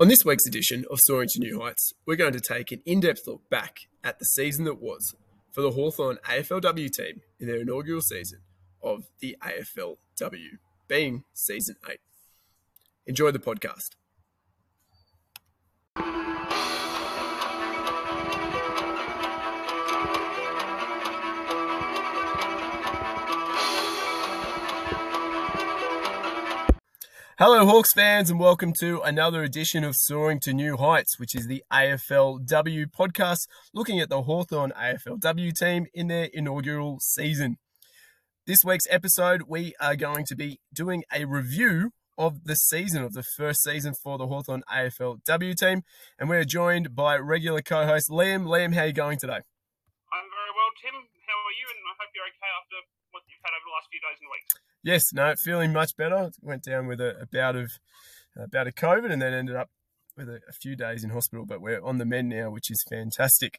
On this week's edition of Soaring to New Heights, we're going to take an in depth look back at the season that was for the Hawthorn AFLW team in their inaugural season of the AFLW, being season 8. Enjoy the podcast. Hello, Hawks fans, and welcome to another edition of Soaring to New Heights, which is the AFLW podcast looking at the Hawthorn AFLW team in their inaugural season. This week's episode, we are going to be doing a review of the season, of the first season for the Hawthorn AFLW team, and we're joined by regular co host Liam. Liam, how are you going today? I'm very well, Tim. How are you? And I hope you're okay after what you've had over the last few days and weeks. Yes, no, feeling much better. Went down with a, a bout of a bout of COVID, and then ended up with a, a, few days in hospital. But we're on the mend now, which is fantastic.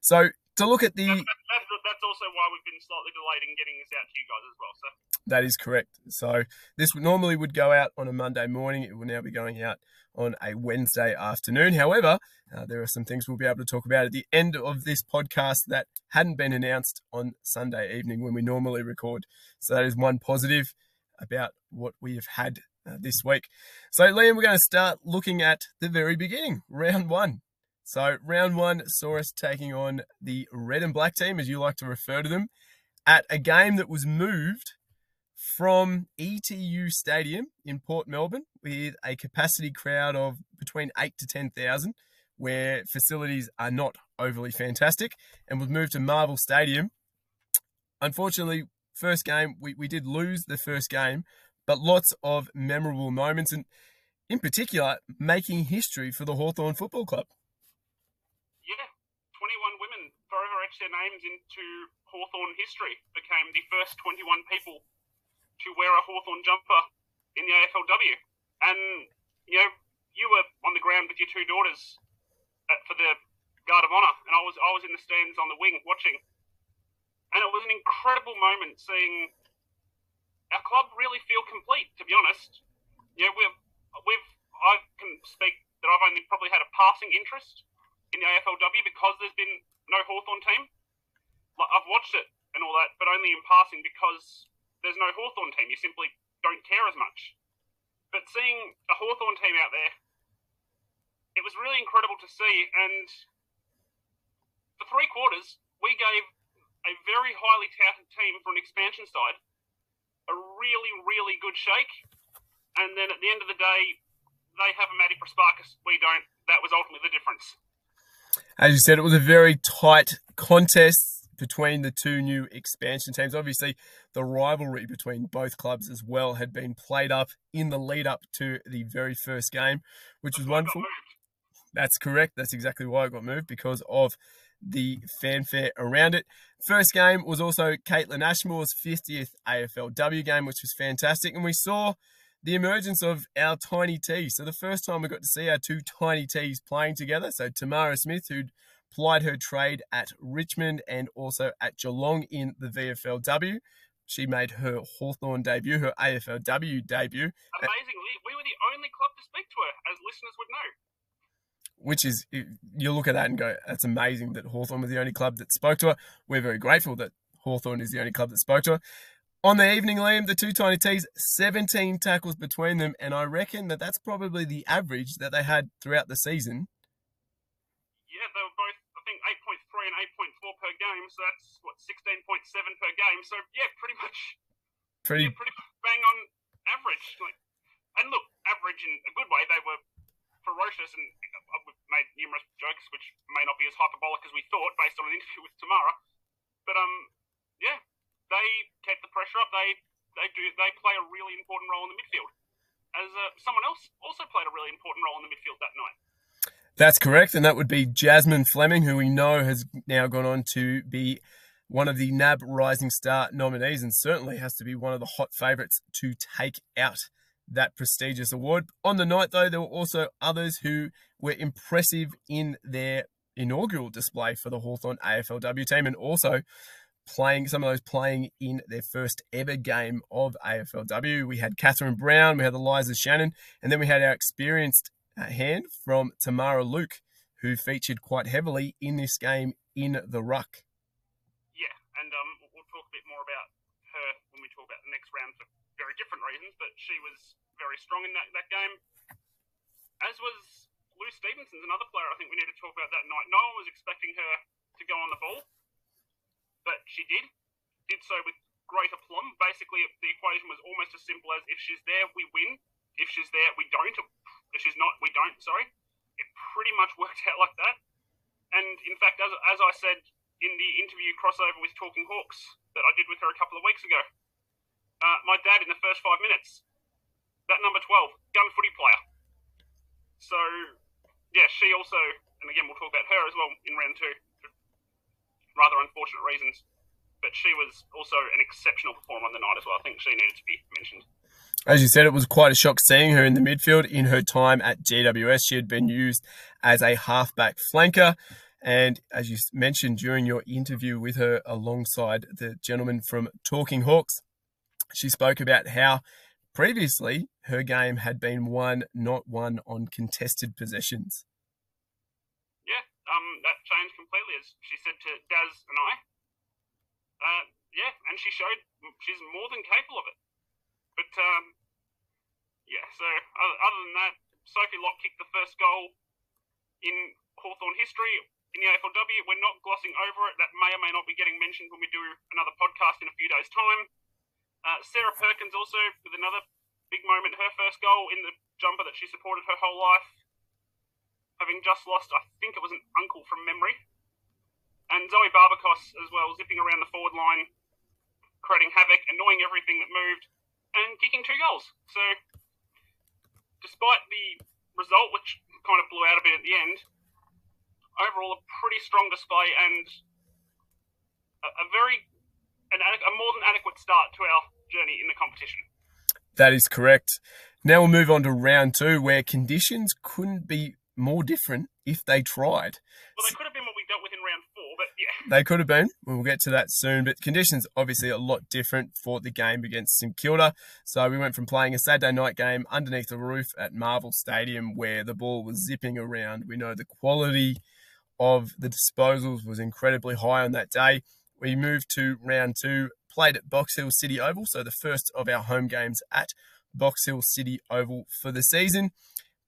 So to look at the that's, that's, that's also why we've been slightly delayed in getting this out to you guys as well. So that is correct. So this normally would go out on a Monday morning. It will now be going out on a Wednesday afternoon. However, uh, there are some things we'll be able to talk about at the end of this podcast that hadn't been announced on Sunday evening when we normally record. So that is one positive about what we have had uh, this week. So, Liam, we're going to start looking at the very beginning, round one. So, round one saw us taking on the red and black team, as you like to refer to them, at a game that was moved from ETU Stadium in Port Melbourne with a capacity crowd of between 8 to 10,000 where facilities are not overly fantastic and was moved to Marvel Stadium. Unfortunately, first game, we, we did lose the first game, but lots of memorable moments and in particular making history for the Hawthorn Football Club. Yeah, 21 women forever etched their names into Hawthorn history, became the first 21 people to wear a Hawthorn jumper in the AFLW. And, you know, you were on the ground with your two daughters at, for the Guard of Honour, and I was I was in the stands on the wing watching. And it was an incredible moment seeing our club really feel complete, to be honest. You know, we've, we've I can speak that I've only probably had a passing interest in the AFLW because there's been no Hawthorn team. Like, I've watched it and all that, but only in passing because there's no Hawthorn team. You simply don't care as much. But seeing a Hawthorn team out there, it was really incredible to see. And for three quarters, we gave a very highly touted team for an expansion side a really, really good shake. And then at the end of the day, they have a Maddy Prespakis, we don't. That was ultimately the difference. As you said, it was a very tight contest between the two new expansion teams. Obviously, the rivalry between both clubs as well had been played up in the lead up to the very first game, which was wonderful. That's correct. That's exactly why it got moved because of the fanfare around it. First game was also Kaitlyn Ashmore's 50th AFLW game, which was fantastic. And we saw the emergence of our tiny T. So the first time we got to see our two tiny T's playing together. So Tamara Smith, who'd plied her trade at Richmond and also at Geelong in the VFLW. She made her Hawthorn debut, her AFLW debut. Uh, Amazingly, we were the only club to speak to her, as listeners would know. Which is, you look at that and go, that's amazing that Hawthorn was the only club that spoke to her. We're very grateful that Hawthorn is the only club that spoke to her. On the evening, Liam, the two tiny T's, 17 tackles between them, and I reckon that that's probably the average that they had throughout the season. Yeah, they were both I think 8.3 and 8.4 per game, so that's what 16.7 per game. So yeah, pretty much, pretty, yeah, pretty bang on average. Like, and look, average in a good way. They were ferocious, and we've made numerous jokes, which may not be as hyperbolic as we thought, based on an interview with Tamara. But um, yeah, they kept the pressure up. They they do they play a really important role in the midfield. As uh, someone else also played a really important role in the midfield that night. That's correct, and that would be Jasmine Fleming, who we know has now gone on to be one of the NAB Rising Star nominees, and certainly has to be one of the hot favourites to take out that prestigious award. On the night, though, there were also others who were impressive in their inaugural display for the Hawthorn AFLW team, and also playing some of those playing in their first ever game of AFLW. We had Catherine Brown, we had Eliza Shannon, and then we had our experienced at hand from Tamara Luke, who featured quite heavily in this game in the ruck. Yeah, and um, we'll talk a bit more about her when we talk about the next round for very different reasons, but she was very strong in that, that game, as was Lou Stephenson's another player I think we need to talk about that night. No one was expecting her to go on the ball, but she did. Did so with great aplomb. Basically, the equation was almost as simple as if she's there, we win. If she's there, we don't. If she's not, we don't. Sorry. It pretty much worked out like that. And in fact, as, as I said in the interview crossover with Talking Hawks that I did with her a couple of weeks ago, uh, my dad in the first five minutes, that number 12, gun footy player. So, yeah, she also, and again, we'll talk about her as well in round two, rather unfortunate reasons but she was also an exceptional performer on the night as well. I think she needed to be mentioned. As you said, it was quite a shock seeing her in the midfield. In her time at GWS, she had been used as a halfback flanker. And as you mentioned during your interview with her alongside the gentleman from Talking Hawks, she spoke about how previously her game had been won, not won on contested possessions. Yeah, um, that changed completely, as she said to Daz and I. Uh, yeah, and she showed she's more than capable of it. But um, yeah, so other than that, Sophie Locke kicked the first goal in Hawthorn history in the AFLW. We're not glossing over it. That may or may not be getting mentioned when we do another podcast in a few days' time. Uh, Sarah Perkins also with another big moment, her first goal in the jumper that she supported her whole life, having just lost, I think it was an uncle from memory and Zoe Barbakos as well, zipping around the forward line, creating havoc, annoying everything that moved, and kicking two goals. So, despite the result, which kind of blew out a bit at the end, overall a pretty strong display and a, a very an, a more than adequate start to our journey in the competition. That is correct. Now we'll move on to round two, where conditions couldn't be more different if they tried. Well, they could have been what we dealt with in round but yeah. They could have been. We'll get to that soon. But conditions obviously a lot different for the game against St Kilda. So we went from playing a Saturday night game underneath the roof at Marvel Stadium where the ball was zipping around. We know the quality of the disposals was incredibly high on that day. We moved to round two, played at Box Hill City Oval, so the first of our home games at Box Hill City Oval for the season.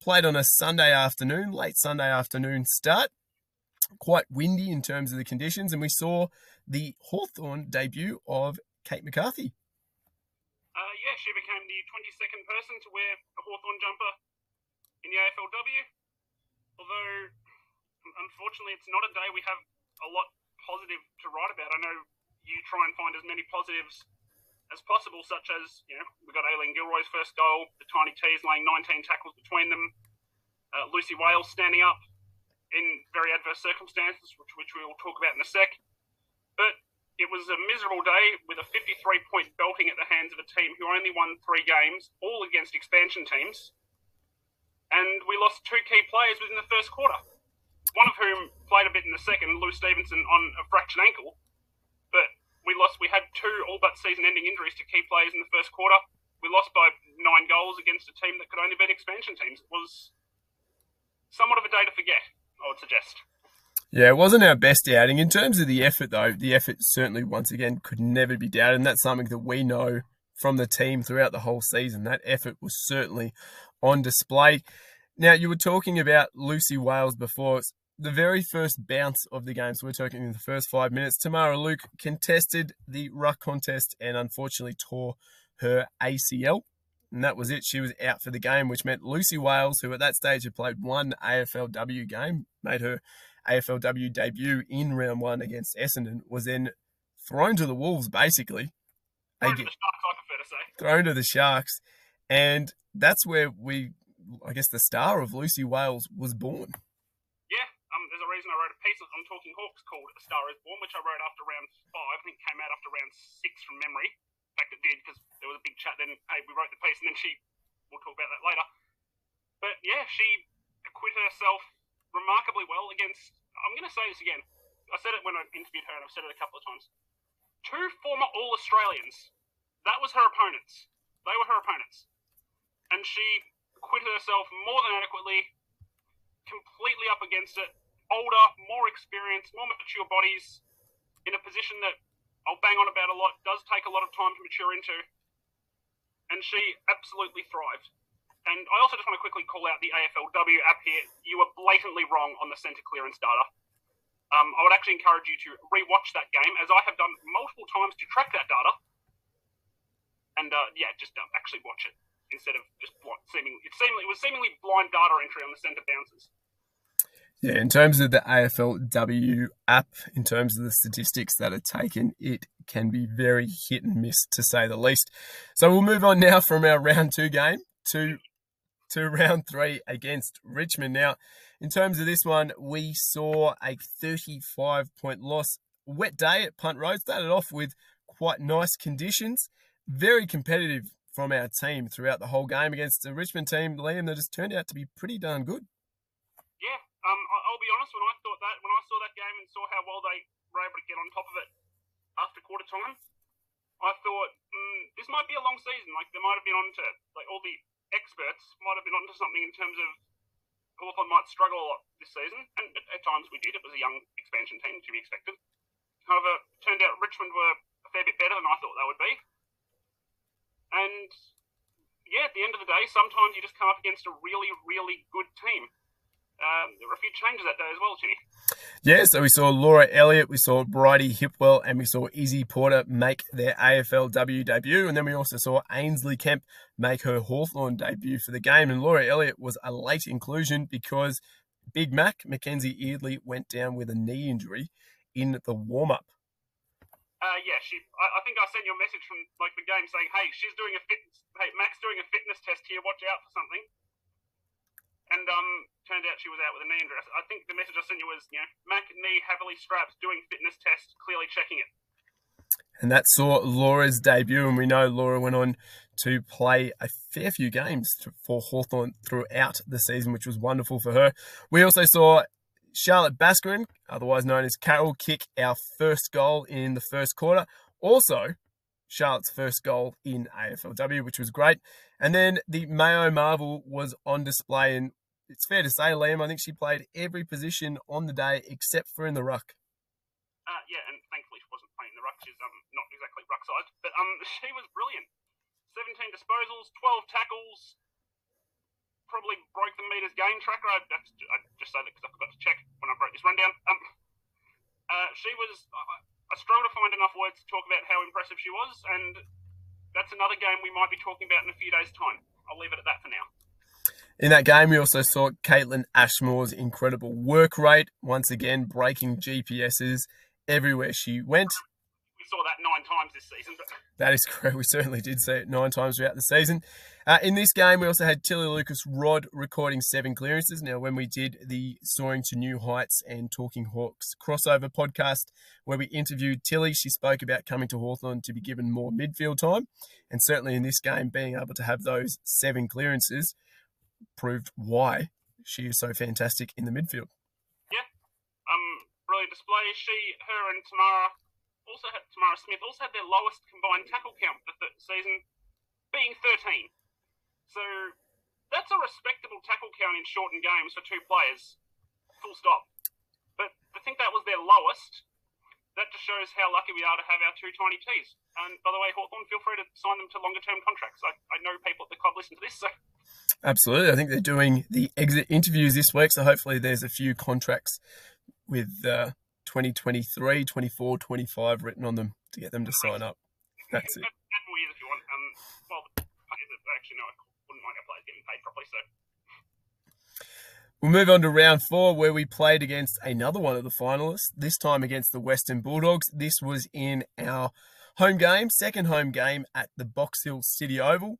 Played on a Sunday afternoon, late Sunday afternoon start. Quite windy in terms of the conditions, and we saw the Hawthorn debut of Kate McCarthy. Uh, yeah, she became the 22nd person to wear a Hawthorn jumper in the AFLW. Although, unfortunately, it's not a day we have a lot positive to write about. I know you try and find as many positives as possible, such as, you know, we got Aileen Gilroy's first goal, the Tiny T's laying 19 tackles between them, uh, Lucy Wales standing up in very adverse circumstances, which, which we will talk about in a sec. But it was a miserable day with a 53 point belting at the hands of a team who only won three games, all against expansion teams. And we lost two key players within the first quarter. One of whom played a bit in the second, Lou Stephenson, on a fractured ankle. But we lost. We had two all but season-ending injuries to key players in the first quarter. We lost by nine goals against a team that could only beat expansion teams. It was somewhat of a day to forget. I would suggest. Yeah, it wasn't our best outing. In terms of the effort, though, the effort certainly, once again, could never be doubted. And that's something that we know from the team throughout the whole season. That effort was certainly on display. Now, you were talking about Lucy Wales before the very first bounce of the game, so we're talking in the first five minutes, Tamara Luke contested the ruck contest and unfortunately tore her ACL. And that was it. She was out for the game, which meant Lucy Wales, who at that stage had played one AFLW game, made her AFLW debut in round one against Essendon, was then thrown to the Wolves, basically. Thrown to the Sharks, I prefer to say. Thrown to the Sharks. And that's where we, I guess, the star of Lucy Wales was born Yeah, um, there's a reason I wrote a piece of on Talking Hawks called A Star is Born, which I wrote after round five. I think came out after round six from memory. Fact, it did because there was a big chat then. Hey, we wrote the piece and then she, we'll talk about that later. But yeah, she acquitted herself remarkably well against, I'm going to say this again. I said it when I interviewed her and I've said it a couple of times. Two former All Australians. That was her opponents. They were her opponents. And she acquitted herself more than adequately, completely up against it. Older, more experienced, more mature bodies in a position that I'll bang on about a lot, does take a lot of time to mature into. And she absolutely thrived. And I also just want to quickly call out the AFLW app here. You were blatantly wrong on the centre clearance data. Um, I would actually encourage you to rewatch that game, as I have done multiple times to track that data. And uh, yeah, just um, actually watch it instead of just seeming it seemingly it was seemingly blind data entry on the centre bounces. Yeah, in terms of the AFLW app, in terms of the statistics that are taken, it can be very hit and miss to say the least. So we'll move on now from our round two game to to round three against Richmond. Now, in terms of this one, we saw a 35 point loss. Wet day at Punt Road started off with quite nice conditions, very competitive from our team throughout the whole game against the Richmond team, Liam, that has turned out to be pretty darn good. Yeah, um, I'll be honest. When I thought that, when I saw that game and saw how well they were able to get on top of it after quarter time, I thought mm, this might be a long season. Like they might have been on to like all the experts might have been onto something in terms of Hawthorn might struggle a lot this season, and at, at times we did. It was a young expansion team to be expected. However, turned out Richmond were a fair bit better than I thought they would be. And yeah, at the end of the day, sometimes you just come up against a really, really good team um, there were a few changes that day as well, Chinny. Yeah, so we saw Laura Elliott, we saw Bridie Hipwell, and we saw Izzy Porter make their AFLW debut. And then we also saw Ainslie Kemp make her Hawthorn debut for the game. And Laura Elliott was a late inclusion because Big Mac, Mackenzie Eardley, went down with a knee injury in the warm up. Uh, yeah, she. I, I, think I sent you a message from like the game saying, "Hey, she's doing a fit. Hey, Mac's doing a fitness test here. Watch out for something." And um, turned out she was out with a knee injury. I think the message I sent you was, you know, Mac knee heavily strapped, doing fitness test, clearly checking it. And that saw Laura's debut, and we know Laura went on to play a fair few games for Hawthorn throughout the season, which was wonderful for her. We also saw Charlotte Baskaran, otherwise known as Carol, kick our first goal in the first quarter. Also, Charlotte's first goal in AFLW, which was great. And then the Mayo Marvel was on display, and it's fair to say, Liam, I think she played every position on the day except for in the ruck. Uh, yeah, and thankfully she wasn't playing the ruck. She's um, not exactly ruck side, but um, she was brilliant. 17 disposals, 12 tackles, probably broke the meters gain tracker. I, that's, I just say that because I forgot to check when I broke this rundown. Um, uh, she was. Uh, I struggle to find enough words to talk about how impressive she was, and that's another game we might be talking about in a few days' time. I'll leave it at that for now. In that game, we also saw Kaitlyn Ashmore's incredible work rate, once again breaking GPSs everywhere she went. We saw that nine times this season. But... That is correct. We certainly did see it nine times throughout the season. Uh, in this game, we also had Tilly Lucas-Rodd recording seven clearances. Now, when we did the Soaring to New Heights and Talking Hawks crossover podcast, where we interviewed Tilly, she spoke about coming to Hawthorn to be given more midfield time. And certainly in this game, being able to have those seven clearances proved why she is so fantastic in the midfield. Yeah, um, brilliant display. She, her, and Tamara also had Tamara Smith also had their lowest combined tackle count for the season, being 13. So that's a respectable tackle count in shortened games for two players. Full stop. But I think that was their lowest. That just shows how lucky we are to have our two tiny T's. And by the way, Hawthorn, feel free to sign them to longer term contracts. I, I know people at the club listen to this, so Absolutely. I think they're doing the exit interviews this week. So hopefully there's a few contracts with uh, 2023, 24, 25 written on them to get them to sign up. That's it. Add more years if you want. Um, well, actually, no, I wouldn't mind our players getting paid properly. We'll move on to round four, where we played against another one of the finalists, this time against the Western Bulldogs. This was in our home game, second home game at the Box Hill City Oval.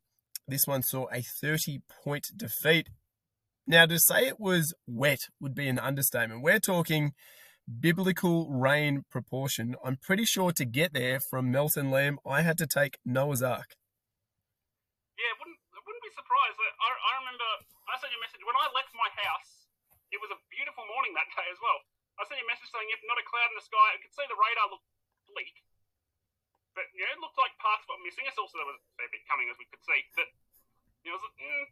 This one saw a 30 point defeat. Now, to say it was wet would be an understatement. We're talking biblical rain proportion. I'm pretty sure to get there from Melton Lamb, I had to take Noah's Ark. Yeah, wouldn't, wouldn't be surprised. I, I remember I sent you a message when I left my house. It was a beautiful morning that day as well. I sent you a message saying, "If not a cloud in the sky." I could see the radar look bleak, but you know, it looked like parts were missing. It's also there was a fair bit coming, as we could see. But you know, mm,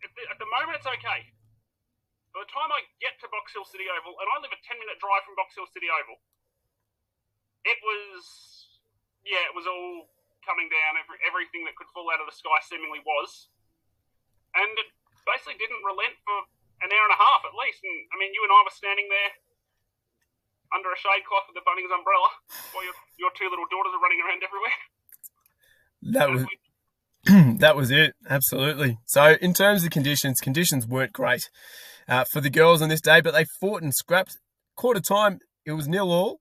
at the, at the moment it's okay. By the time I get to Box Hill City Oval, and I live a 10 minute drive from Box Hill City Oval, it was, yeah, it was all coming down. Every, everything that could fall out of the sky seemingly was. And it basically didn't relent for an hour and a half at least. And I mean, you and I were standing there under a shade cloth with the Bunnings umbrella while your, your two little daughters are running around everywhere. That was that was it. Absolutely. So in terms of conditions, conditions weren't great uh, for the girls on this day, but they fought and scrapped. Quarter time, it was nil all.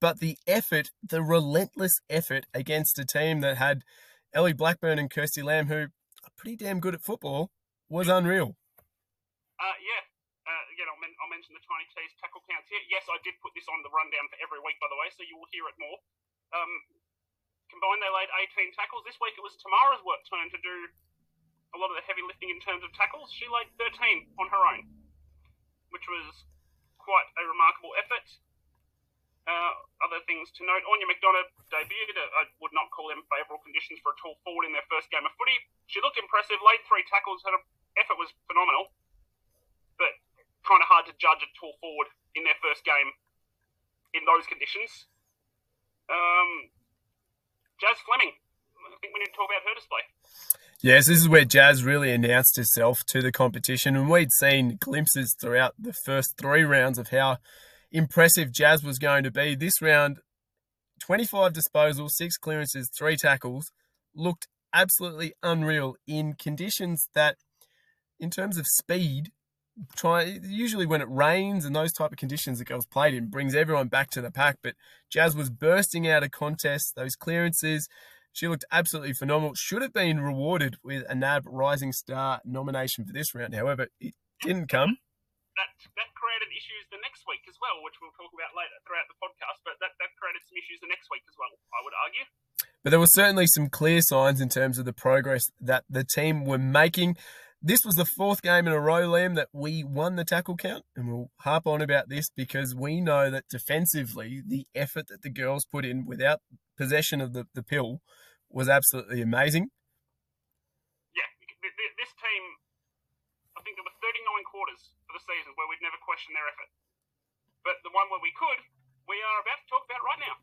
But the effort, the relentless effort against a team that had Ellie Blackburn and Kirsty Lamb, who are pretty damn good at football, was unreal. Uh, yeah. Uh, again, I'll, men- mention the Tiny T's tackle counts here. Yes, I did put this on the rundown for every week, by the way, so you will hear it more. Um, combined, they laid 18 tackles. This week it was Tamara's work turn to do a lot of the heavy lifting in terms of tackles. She laid 13 on her own, which was quite a remarkable effort. Uh, other things to note: Áine McDonagh debuted. I would not call them favourable conditions for a tall forward in their first game of footy. She looked impressive. Laid three tackles. Her effort was phenomenal, but kind of hard to judge a tall forward in their first game in those conditions. Um, Jazz Fleming. I think we need to talk about her display. Yes, this is where Jazz really announced herself to the competition, and we'd seen glimpses throughout the first three rounds of how impressive Jazz was going to be. This round, 25 disposals, six clearances, three tackles, looked absolutely unreal in conditions that, in terms of speed, try usually when it rains and those type of conditions that girls played in brings everyone back to the pack. But Jazz was bursting out of contests, those clearances. She looked absolutely phenomenal. Should have been rewarded with a NAB Rising Star nomination for this round. However, it didn't come. That that created issues the next week as well, which we'll talk about later throughout the podcast. But that, that created some issues the next week as well, I would argue. But there were certainly some clear signs in terms of the progress that the team were making. This was the fourth game in a row, Liam, that we won the tackle count, and we'll harp on about this because we know that defensively, the effort that the girls put in without possession of the, the pill was absolutely amazing. Yeah, this team, I think there were 39 quarters for the season where we'd never questioned their effort. But the one where we could, we are about to talk about right now.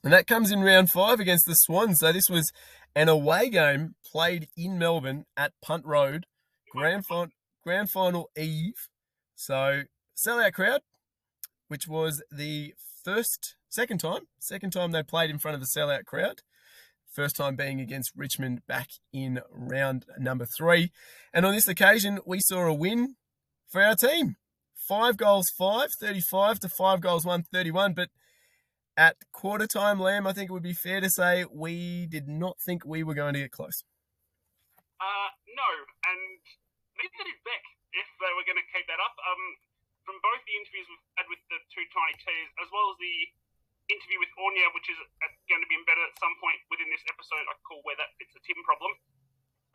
And that comes in round five against the Swans. So this was an away game played in Melbourne at Punt Road grand final, grand final eve. So sellout crowd, which was the first, second time, second time they played in front of a sellout crowd. First time being against Richmond back in round number three. And on this occasion, we saw a win for our team. Five goals, five, 35 to five goals, one, 31. But at quarter time, Lamb, I think it would be fair to say we did not think we were going to get close. Uh, no, and neither did Beck if they were going to keep that up. Um, from both the interviews we've had with the two tiny T's, as well as the interview with Ornia, which is going to be embedded at some point within this episode, I call where that fits the Tim problem.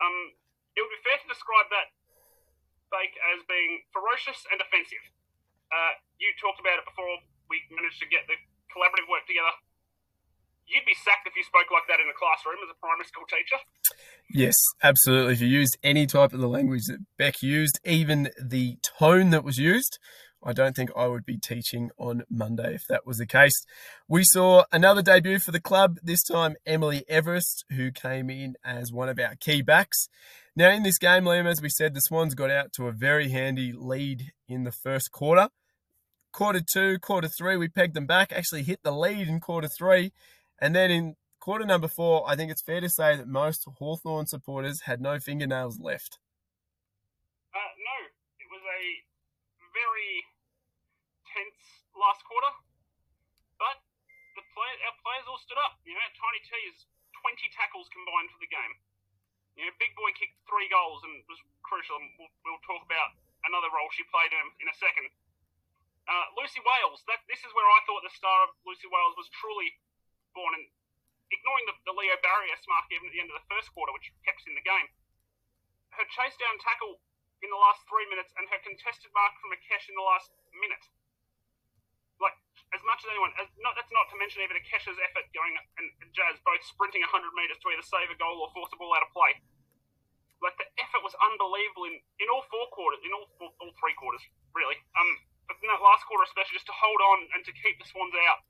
Um, it would be fair to describe that fake as being ferocious and offensive. Uh, you talked about it before we managed to get the collaborative work together you'd be sacked if you spoke like that in a classroom as a primary school teacher. Yes, absolutely. If you used any type of the language that Beck used, even the tone that was used, I don't think I would be teaching on Monday if that was the case. We saw another debut for the club, this time Emily Everist, who came in as one of our key backs. Now, in this game, Liam, as we said, the Swans got out to a very handy lead in the first quarter. Quarter two, quarter three, we pegged them back, actually hit the lead in quarter three, and then in quarter number four, I think it's fair to say that most Hawthorn supporters had no fingernails left. Uh, no, it was a very tense last quarter, but the play, our players all stood up. You know, Tiny T is 20 tackles combined for the game. You know, Big Boy kicked three goals and was crucial. And we'll, we'll talk about another role she played in in a second. Uh, Lucy Wales, that this is where I thought the star of Lucy Wales was truly born, and ignoring the, the Leo Barrios mark even at the end of the first quarter, which kept us in the game, her chase down tackle in the last three minutes and her contested mark from Akesh in the last minute. Like, as much as anyone, as not, that's not to mention even Akesh's effort going and Jazz both sprinting 100 metres to either save a goal or force a ball out of play. like the effort was unbelievable in, in all four quarters, in all four, all three quarters, really. Um, but in that last quarter especially, just to hold on and to keep the Swans out.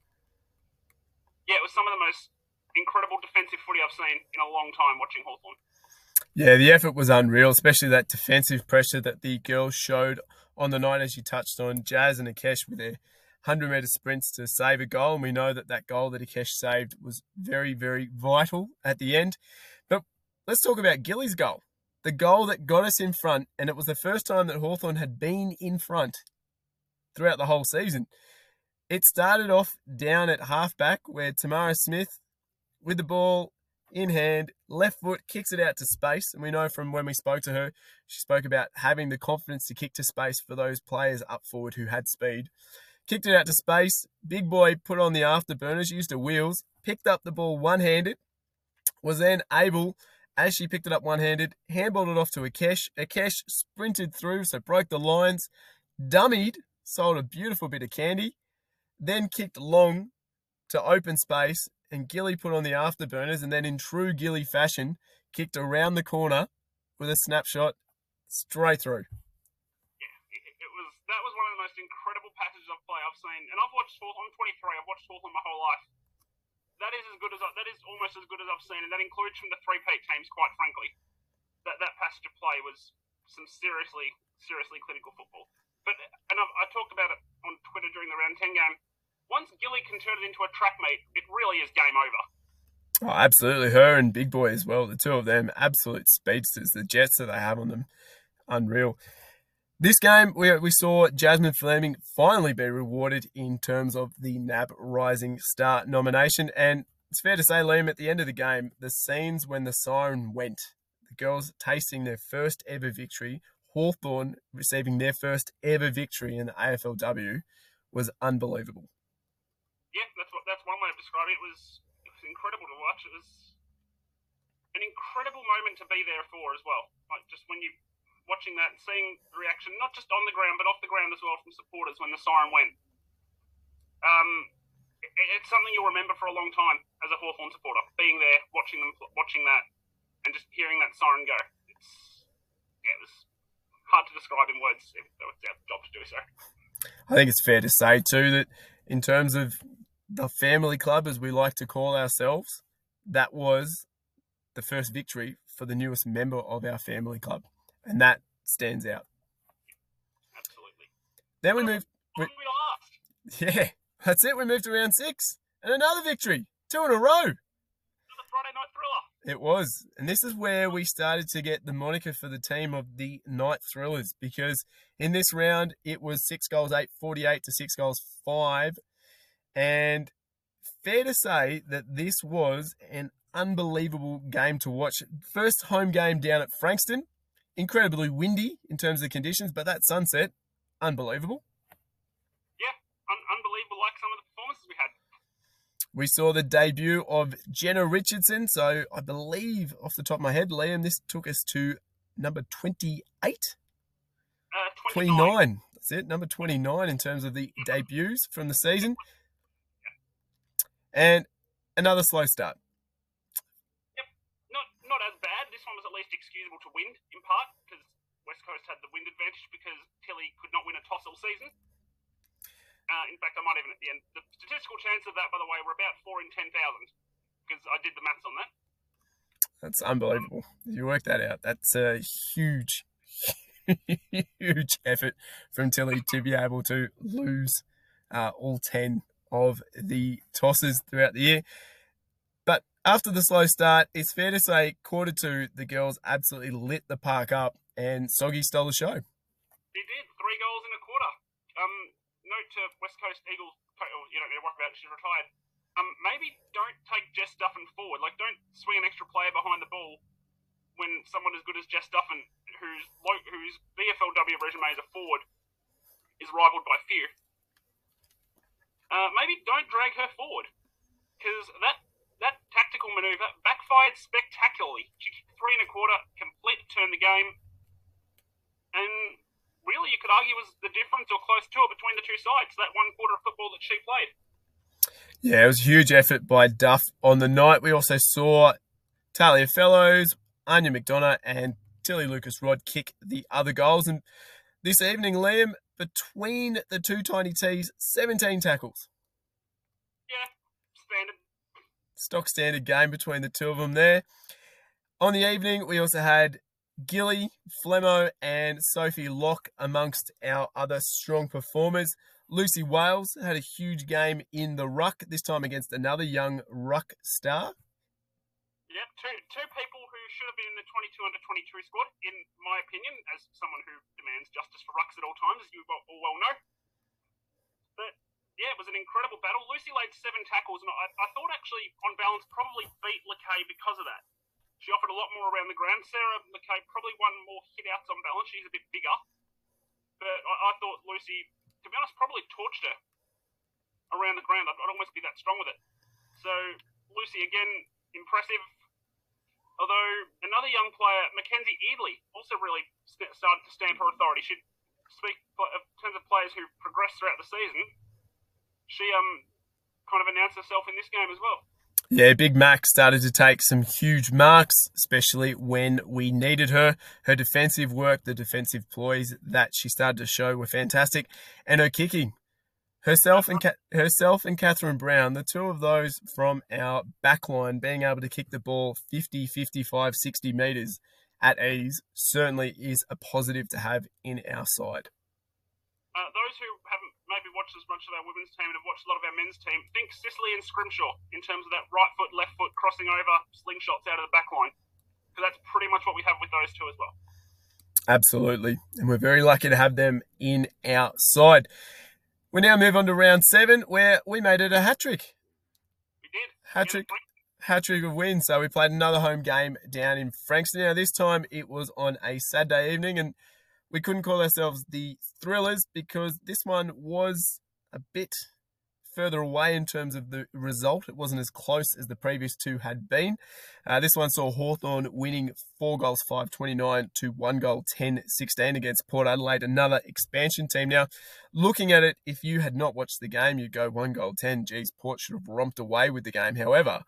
Yeah, it was some of the most incredible defensive footy I've seen in a long time watching Hawthorn. Yeah, the effort was unreal, especially that defensive pressure that the girls showed on the night, as you touched on. Jazz and Akesh with their 100 metre sprints to save a goal. And we know that that goal that Akesh saved was very, very vital at the end. But let's talk about Gilly's goal. The goal that got us in front, and it was the first time that Hawthorn had been in front throughout the whole season. It started off down at halfback where Tamara Smith, with the ball in hand, left foot kicks it out to space. And we know from when we spoke to her, she spoke about having the confidence to kick to space for those players up forward who had speed kicked it out to space. Big boy put on the afterburners, used her wheels, picked up the ball one handed, was then able, as she picked it up one handed, handballed it off to Akesh. Akesh sprinted through, so broke the lines, dummied, sold a beautiful bit of candy, then kicked long to open space, and Gilly put on the afterburners, and then in true Gilly fashion, kicked around the corner with a snapshot straight through Yeah, it, was that was one of the most incredible passages of play I've seen, and I've watched Hawthorn. I'm 23. I've watched Hawthorn my whole life. That is as good as that is almost as good as I've seen, and that includes from the three peat teams. Quite frankly, that that passage of play was some seriously, seriously clinical football. But and I've, I talked about it on Twitter during the round ten game. Once Gilly can turn it into a track meet, it really is game over. Oh, absolutely. Her and Big Boy as well. The two of them, absolute speedsters. The jets that they have on them, unreal. This game, we, we saw Jasmine Fleming finally be rewarded in terms of the NAB Rising Star nomination. And it's fair to say, Liam, at the end of the game, the scenes when the siren went, the girls tasting their first ever victory, Hawthorn receiving their first ever victory in the AFLW, was unbelievable. Yeah, that's what that's one way of describing it. It was it was incredible to watch. It was an incredible moment to be there for as well. Like just when you watching that and seeing the reaction, not just on the ground, but off the ground as well from supporters when the siren went. Um, it's something you'll remember for a long time as a Hawthorn supporter, being there, watching them, watching that, and just hearing that siren go. It's, yeah, it was hard to describe in words, though it's our job to do so. I think it's fair to say, too, that in terms of the family club, as we like to call ourselves, that was the first victory for the newest member of our family club and that stands out. Absolutely. Then we move. We, yeah, that's it. We moved to round six, and another victory, two in a row. Another Friday night thriller. It was, and this is where we started to get the moniker for the team of the night thrillers because in this round it was six goals eight, 48 to six goals five, and fair to say that this was an unbelievable game to watch. First home game down at Frankston incredibly windy in terms of conditions, but that sunset, unbelievable. Yeah, un- unbelievable, like some of the performances we had. We saw the debut of Jenna Richardson. So I believe, off the top of my head, Liam, this took us to number 28? Uh, 29. 29. That's it, number 29 in terms of the mm-hmm. debuts from the season. And another slow start. Yep, not, not as bad. This one was at least excusable to wind in part because West Coast had the wind advantage because Tilly could not win a toss all season. Uh, in fact, I might even at the end. The statistical chance of that, by the way, were about four in ten thousand because I did the maths on that. That's unbelievable. You work that out. That's a huge, huge effort from Tilly to be able to lose uh, all 10 of the tosses throughout the year But after the slow start, it's fair to say quarter two, the girls absolutely lit the park up and Soggy stole the show. He did. Three goals in a quarter. Um, note to West Coast Eagles, you don't need to worry about she's retired. Um, maybe don't take Jess Duffin forward. Like, don't swing an extra player behind the ball when someone as good as Jess Duffin, whose, whose VFLW resume as a forward, is rivaled by few. Uh, maybe don't drag her forward because that that tactical maneuver backfired spectacularly. She kicked three and a quarter, complete turn the game, and really you could argue was the difference or close to it between the two sides. That one quarter of football that she played. Yeah, it was a huge effort by Duff on the night. We also saw Talia Fellows, Áine McDonagh, and Tilly Lucas-Rodd kick the other goals. And this evening, Liam, between the two tiny T's, 17 tackles. Yeah, standard. Stock standard game between the two of them there. On the evening, we also had Gilly, Flemmo, and Sophie Locke amongst our other strong performers. Lucy Wales had a huge game in the ruck, this time against another young ruck star. Yep, two, two people who should have been in the 22 under 22 squad, in my opinion, as someone who demands justice for rucks at all times, as you all well know. But yeah, it was an incredible battle. Lucy laid seven tackles, and I, I thought actually, on balance, probably beat Lakay because of that. She offered a lot more around the ground. Sarah McKay probably won more hit outs on balance. She's a bit bigger. But I, I thought Lucy, to be honest, probably torched her around the ground. I'd, I'd almost be that strong with it. So Lucy, again, impressive. Although another young player, Mackenzie Eardley, also really st- started to stamp her authority. She speak in terms of players who progressed throughout the season. She um kind of announced herself in this game as well. Yeah, Big Mac started to take some huge marks, especially when we needed her. Her defensive work, the defensive ploys that she started to show were fantastic, and her kicking. Herself and herself and Catherine Brown, the two of those from our backline, being able to kick the ball 50, 55, 60 meters at ease certainly is a positive to have in our side. Uh, those who haven't maybe watched as much of our women's team and have watched a lot of our men's team, think Sicily and Scrimshaw in terms of that right foot, left foot crossing over slingshots out of the back line. Because that's pretty much what we have with those two as well. Absolutely. And we're very lucky to have them in our side. We now move on to round seven, where we made it a hat trick. We did. Hat trick. Hat trick of wins. So we played another home game down in Frankston. Now, this time it was on a Saturday evening, and we couldn't call ourselves the Thrillers because this one was a bit further away in terms of the result. It wasn't as close as the previous two had been. Uh, this one saw Hawthorn winning four goals, 5 29 to one goal, 10 16 against Port Adelaide, another expansion team. Now, looking at it, if you had not watched the game, you'd go one goal, 10. Geez, Port should have romped away with the game. However,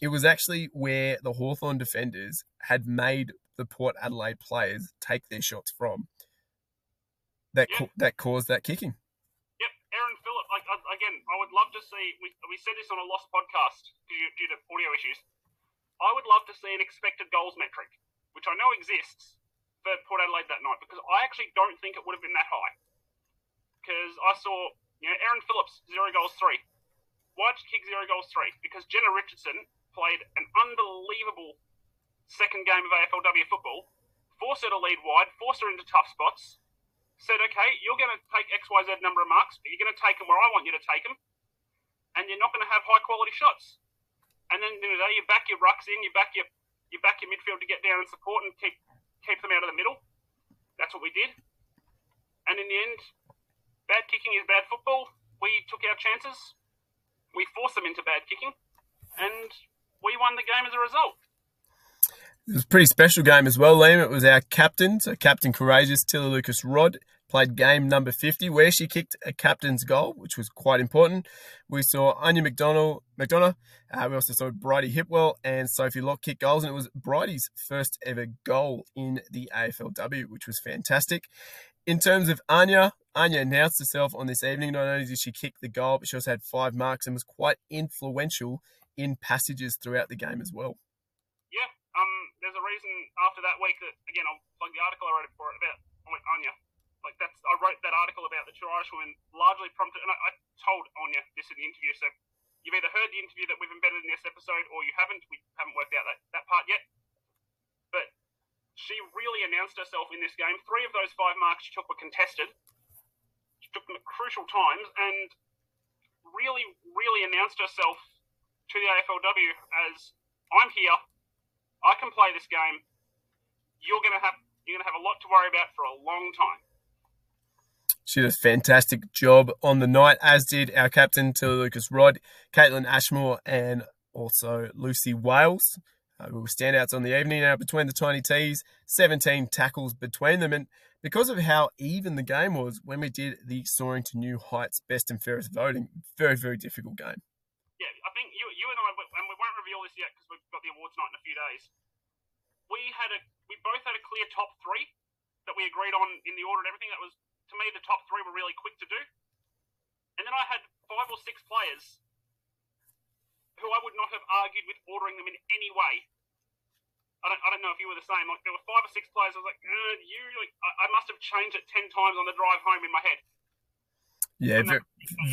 it was actually where the Hawthorn defenders had made the Port Adelaide players take their shots from that yeah. co- that caused that kicking. Yep, Erin Phillip. Like again, I would love to see. We, we said this on a lost podcast due, due to audio issues. I would love to see an expected goals metric, which I know exists for Port Adelaide that night, because I actually don't think it would have been that high. Because I saw, you know, Erin Phillips zero goals three. Why'd she kick zero goals three? Because Jenna Richardson played an unbelievable second game of AFLW football, forced her to lead wide, forced her into tough spots, said, okay, you're going to take XYZ number of marks, but you're going to take them where I want you to take them, and you're not going to have high quality shots. And then you know you back your rucks in, you back your you back your midfield to get down and support and keep keep them out of the middle. That's what we did. And in the end, bad kicking is bad football. We took our chances. We forced them into bad kicking, and we won the game as a result. It was a pretty special game as well, Liam. It was our captain, so Captain Courageous, Tilly Lucas-Rodd, played game number 50, where she kicked a captain's goal, which was quite important. We saw Áine McDonald, McDonagh. Uh, we also saw Bridie Hipwell and Sophie Locke kick goals, and it was Bridie's first ever goal in the AFLW, which was fantastic. In terms of Áine, Áine announced herself on this evening. Not only did she kick the goal, but she also had five marks and was quite influential in passages throughout the game as well Yeah, um, there's a reason after that week that again, I'll, plug the article I wrote for it about Anya. Like that's I wrote that article about the two Irish women largely prompted, and I, I told Áine this in the interview. So you've either heard the interview that we've embedded in this episode, or you haven't. We haven't worked out that, that part yet. But she really announced herself in this game. Three of those five marks she took were contested. She took them at crucial times, and really, really announced herself to the AFLW as I'm here I can play this game. You're gonna have you're gonna have a lot to worry about for a long time. She did a fantastic job on the night, as did our captain, Tilly Lucas Rod, Kaitlyn Ashmore, and also Lucy Wales. Uh, who were standouts on the evening now between the Tiny T's, 17 tackles between them. And because of how even the game was when we did the Soaring to New Heights Best and Fairest voting, very, very difficult game. Yeah, I think you, you and I, and we won't reveal this yet because we've got the awards night in a few days. we had a we both had a clear top three that we agreed on in the order and everything. That was to me the top three were really quick to do. And then I had five or six players who I would not have argued with ordering them in any way. I don't, I don't know if you were the same. Like there were five or six players. I was like, uh, you like, I, I must have changed it ten times on the drive home in my head. Yeah, very,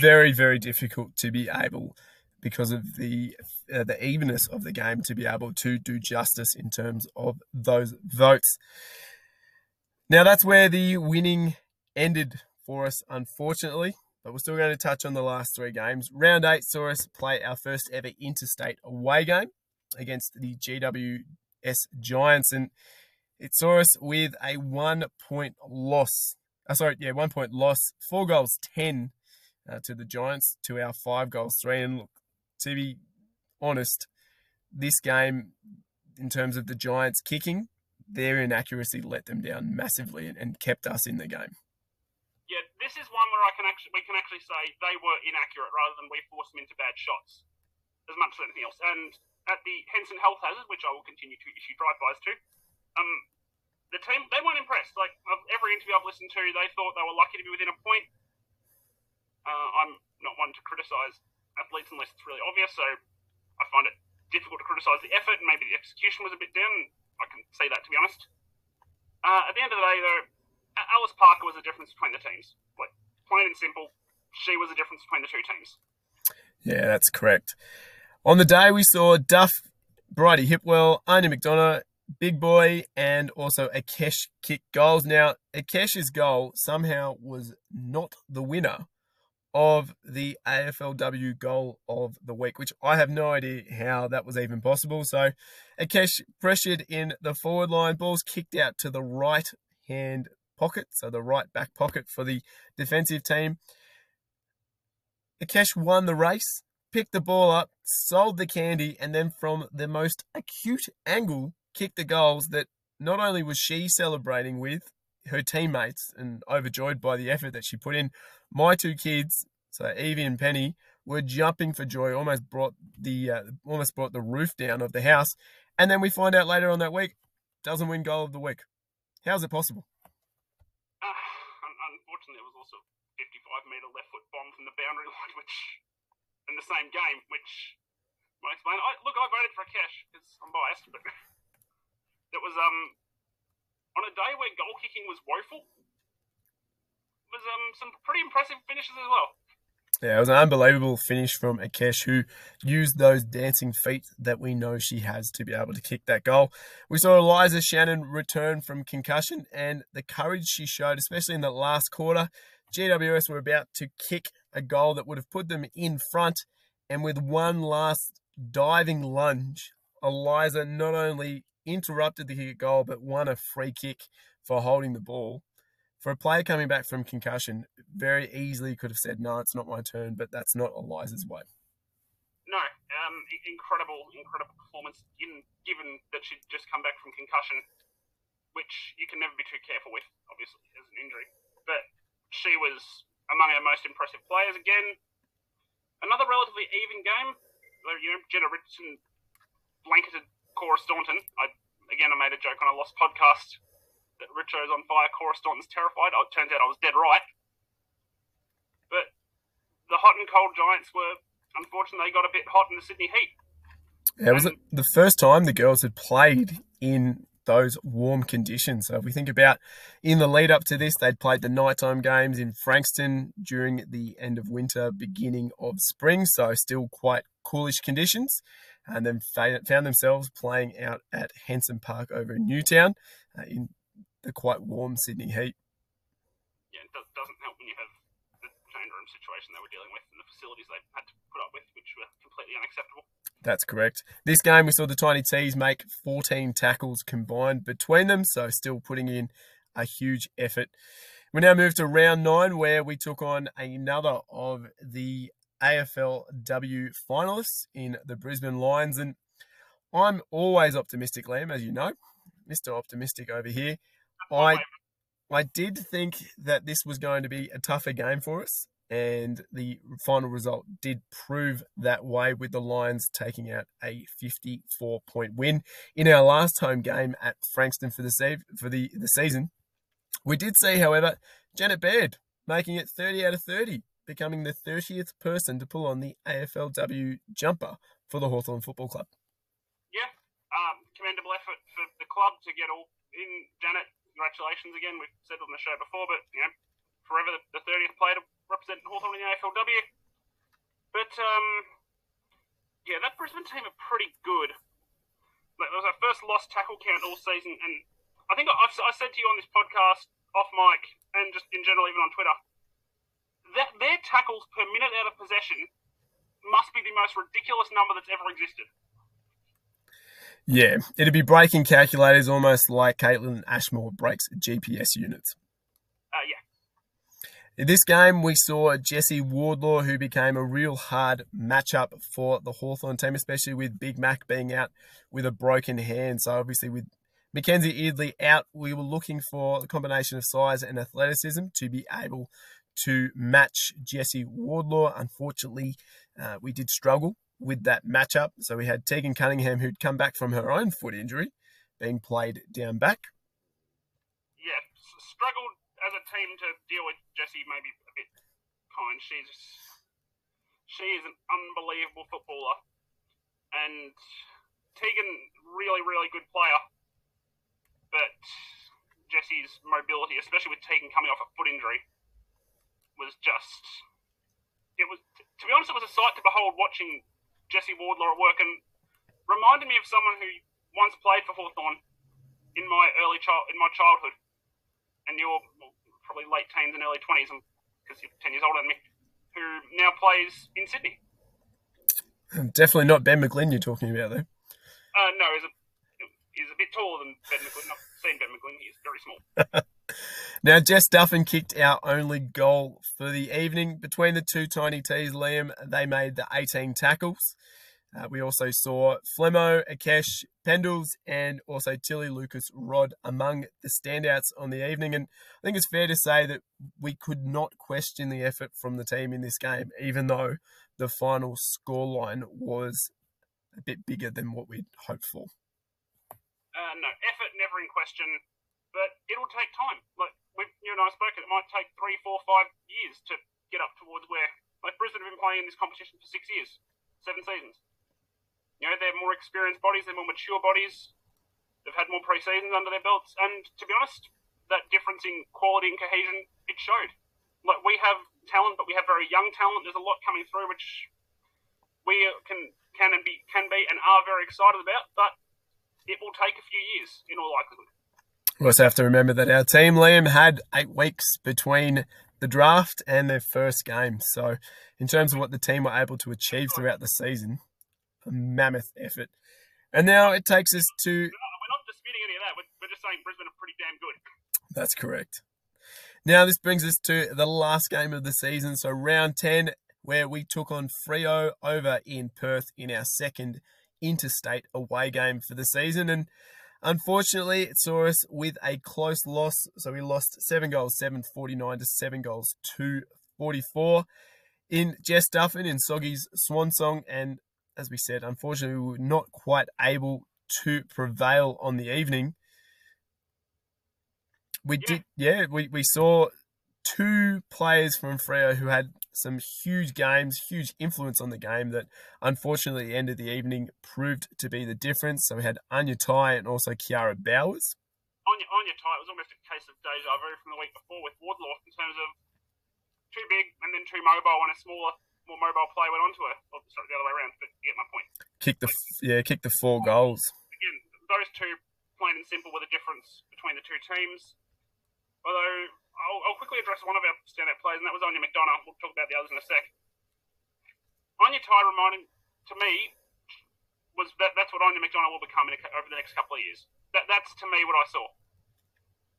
very, very difficult to be able because of the uh, the evenness of the game to be able to do justice in terms of those votes. Now that's where the winning ended for us, unfortunately. But we're still going to touch on the last three games. Round eight saw us play our first ever interstate away game against the GWS Giants, and it saw us with a one point loss. Oh, sorry, yeah, one point loss. Four goals, ten uh, to the Giants, to our five goals, three. And look, to be honest, this game, in terms of the Giants kicking, their inaccuracy let them down massively and, and kept us in the game yeah, this is one where I can actually we can actually say they were inaccurate rather than we forced them into bad shots, as much as anything else. And at the Henson Health Hazard, which I will continue to issue drive-bys to, um, the team they weren't impressed. Like every interview I've listened to, they thought they were lucky to be within a point. Uh, I'm not one to criticise athletes unless it's really obvious, so I find it difficult to criticise the effort and maybe the execution was a bit down. I can say that to be honest. Uh, at the end of the day, though, Alice Parker was the difference between the teams. Plain and simple, she was the difference between the two teams. Yeah, that's correct. On the day, we saw Duff, Bridie Hipwell, Áine McDonagh, Big Boy, and also Akesh kick goals. Now, Akesh's goal somehow was not the winner of the AFLW goal of the week, which I have no idea how that was even possible. So, Akesh pressured in the forward line, balls kicked out to the right hand pocket, so the right back pocket for the defensive team. Akesh won the race, picked the ball up, sold the candy, and then from the most acute angle, kicked the goals that not only was she celebrating with her teammates and overjoyed by the effort that she put in, my two kids, so Evie and Penny, were jumping for joy, almost brought the uh, almost brought the roof down of the house. And then we find out later on that week, doesn't win goal of the week. How's it possible? Metre left foot bomb from the boundary line, which in the same game, which might explain. I, look, I voted for Akesh because I'm biased, but it was um on a day where goal kicking was woeful. Was um some pretty impressive finishes as well. Yeah, it was an unbelievable finish from Akesh, who used those dancing feet that we know she has to be able to kick that goal. We saw Eliza Shannon return from concussion and the courage she showed, especially in the last quarter. GWS were about to kick a goal that would have put them in front, and with one last diving lunge, Eliza not only interrupted the kick goal but won a free kick for holding the ball. For a player coming back from concussion, very easily could have said, "No, it's not my turn," but that's not Eliza's way. No, um, incredible, incredible performance. In, given that she'd just come back from concussion, which you can never be too careful with, obviously, as an injury. But she was among our most impressive players again. Another relatively even game. You know, Jenna Richardson blanketed Cora Staunton. I, again, I made a joke on a lost podcast that Richo's on fire, Cora Staunton's terrified. Oh, it turns out I was dead right. But the hot and cold Giants were, unfortunately, they got a bit hot in the Sydney Heat. Yeah, it was the first time the girls had played in those warm conditions. So if we think about in the lead up to this, they'd played the nighttime games in Frankston during the end of winter, beginning of spring, so still quite coolish conditions, and then found themselves playing out at Henson Park over in Newtown uh, in the quite warm Sydney heat. Yeah, it doesn't help when you have the change room situation they were dealing with and the facilities they had to put up with, which were completely unacceptable. That's correct. This game, we saw the Tiny T's make 14 tackles combined between them, so still putting in a huge effort. We now move to round nine, where we took on another of the AFLW finalists in the Brisbane Lions. And I'm always optimistic, Liam, as you know, Mr. Optimistic over here. I I did think that this was going to be a tougher game for us. And the final result did prove that way with the Lions taking out a 54 point win in our last home game at Frankston for the save for the, the season. We did see, however, Janet Baird making it 30 out of 30, becoming the 30th person to pull on the AFLW jumper for the Hawthorn Football Club. Yeah, um, commendable effort for the club to get all in. Janet, congratulations again. We've said on the show before, but you know, forever the, the 30th player to represent Hawthorn in the AFLW. But um, yeah, that Brisbane team are pretty good. It was our first lost tackle count all season, and I think I, I said to you on this podcast off mic and just in general, even on Twitter, that their tackles per minute out of possession must be the most ridiculous number that's ever existed. Yeah, it'd be breaking calculators almost like Kaitlyn Ashmore breaks GPS units. Uh, yeah. In this game, we saw Jesse Wardlaw, who became a real hard matchup for the Hawthorn team, especially with Big Mac being out with a broken hand. So, obviously, with Mackenzie Eardley out, we were looking for a combination of size and athleticism to be able to match Jesse Wardlaw. Unfortunately, uh, we did struggle with that matchup. So, we had Tegan Cunningham, who'd come back from her own foot injury, being played down back. Yeah, struggled as a team to deal with Jesse maybe a bit kind. She's she is an unbelievable footballer, and Tegan really really good player, but Jesse's mobility, especially with Tegan coming off a foot injury, was just it was to be honest it was a sight to behold watching Jesse Wardlaw at work. And reminded me of someone who once played for Hawthorn in my early child in my childhood and you're probably late teens and early 20s, because you're 10 years older than me, who now plays in Sydney. Definitely not Ben McGlynn you're talking about, though. Uh, no, he's a, he's a bit taller than Ben McGlynn. I've seen Ben McGlynn, he's very small. now, Jess Duffin kicked our only goal for the evening. Between the two tiny T's, Liam, they made the 18 tackles. Uh, we also saw Flemo, Akesh, Pendles, and also Tilly Lucas-Rodd among the standouts on the evening. And I think it's fair to say that we could not question the effort from the team in this game, even though the final scoreline was a bit bigger than what we'd hoped for. Uh, no, effort never in question, but it'll take time. Like we've, you and I spoke, it might take three, four, five years to get up towards where like Brisbane have been playing in this competition for six years, seven seasons. You know, they're more experienced bodies, they're more mature bodies. They've had more pre-seasons under their belts, and to be honest, that difference in quality and cohesion it showed. Like we have talent, but we have very young talent. There's a lot coming through, which we can can and be can be and are very excited about. But it will take a few years, in all likelihood. We also have to remember that our team, Liam, had eight weeks between the draft and their first game. So, in terms of what the team were able to achieve throughout the season, a mammoth effort. And now it takes us to. We're not, disputing any of that. We're, we're just saying Brisbane are pretty damn good. That's correct. Now this brings us to the last game of the season, so round 10, where we took on Freo over in Perth in our second interstate away game for the season. And unfortunately, it saw us with a close loss. So we lost seven goals, 749 to seven goals, 244 in Jess Duffin in Soggy's swan song. And as we said, unfortunately, we were not quite able to prevail on the evening. We yeah. did, yeah, we, we saw two players from Freo who had some huge games, huge influence on the game that unfortunately at the end of the evening proved to be the difference. So we had Áine Tighe and also Kiara Bowers. Áine, Áine Tighe, it was almost a case of deja vu from the week before with Wardlaw in terms of too big and then too mobile and a smaller more mobile play went onto her. Oh, sorry, the other way around, but you get my point. Kick the yeah, kick the four goals. Again, those two, plain and simple, were the difference between the two teams. Although I'll, I'll quickly address one of our standout players, and that was Áine McDonagh. We'll talk about the others in a sec. Áine Tighe reminding to me was that that's what Áine McDonagh will become a, over the next couple of years. That that's to me what I saw.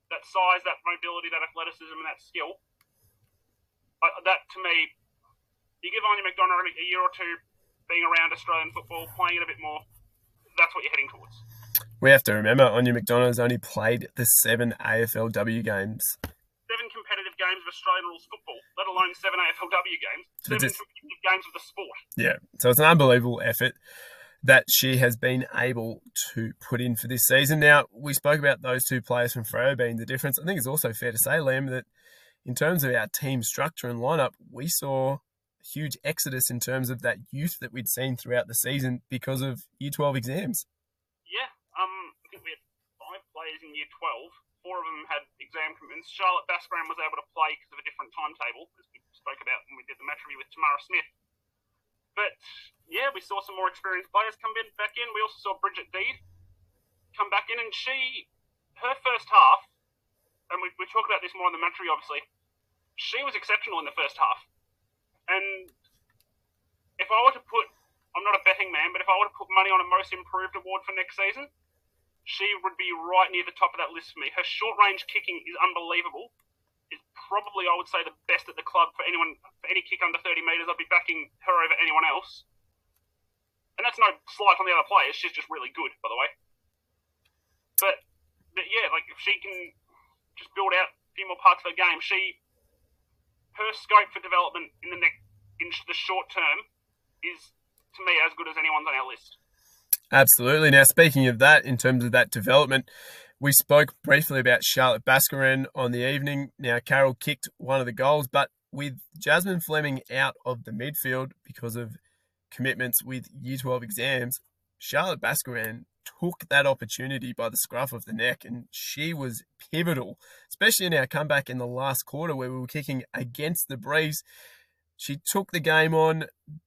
That size, that mobility, that athleticism, and that skill. Uh, that to me you give Áine McDonagh a year or two being around Australian football, playing it a bit more, that's what you're heading towards. We have to remember Áine McDonagh has only played the seven AFLW games. Seven competitive games of Australian rules football, let alone seven AFLW games, seven just- competitive games of the sport. Yeah, so it's an unbelievable effort that she has been able to put in for this season. Now, we spoke about those two players from Freo being the difference. I think it's also fair to say, Liam, that in terms of our team structure and lineup, we saw huge exodus in terms of that youth that we'd seen throughout the season because of Year 12 exams. Yeah, um, I think we had five players in year 12. Four of them had exam commitments. Charlotte Baskaran was able to play because of a different timetable, as we spoke about when we did the match review with Tamara Smith. But yeah, we saw some more experienced players come in, back in. We also saw Bridget Deed come back in, and she, her first half, and we, we talk about this more in the match review, obviously, she was exceptional in the first half. And if I were to put I'm not a betting man, but if I were to put money on a most improved award for next season, she would be right near the top of that list for me. Her short range kicking is unbelievable. Is probably I would say the best at the club for anyone for any kick under 30 metres. I'd be backing her over anyone else. And that's no slight on the other players. She's just really good, by the way. But but yeah, like if she can just build out a few more parts of her game, she her scope for development in the next in the short term is to me as good as anyone's on our list. Absolutely. Now, speaking of that, in terms of that development, we spoke briefly about Charlotte Baskaran on the evening. Now, Carol kicked one of the goals, but with Jasmine Fleming out of the midfield because of commitments with Year 12 exams, Charlotte Baskaran took that opportunity by the scruff of the neck and she was pivotal, especially in our comeback in the last quarter where we were kicking against the breeze. She took the game on.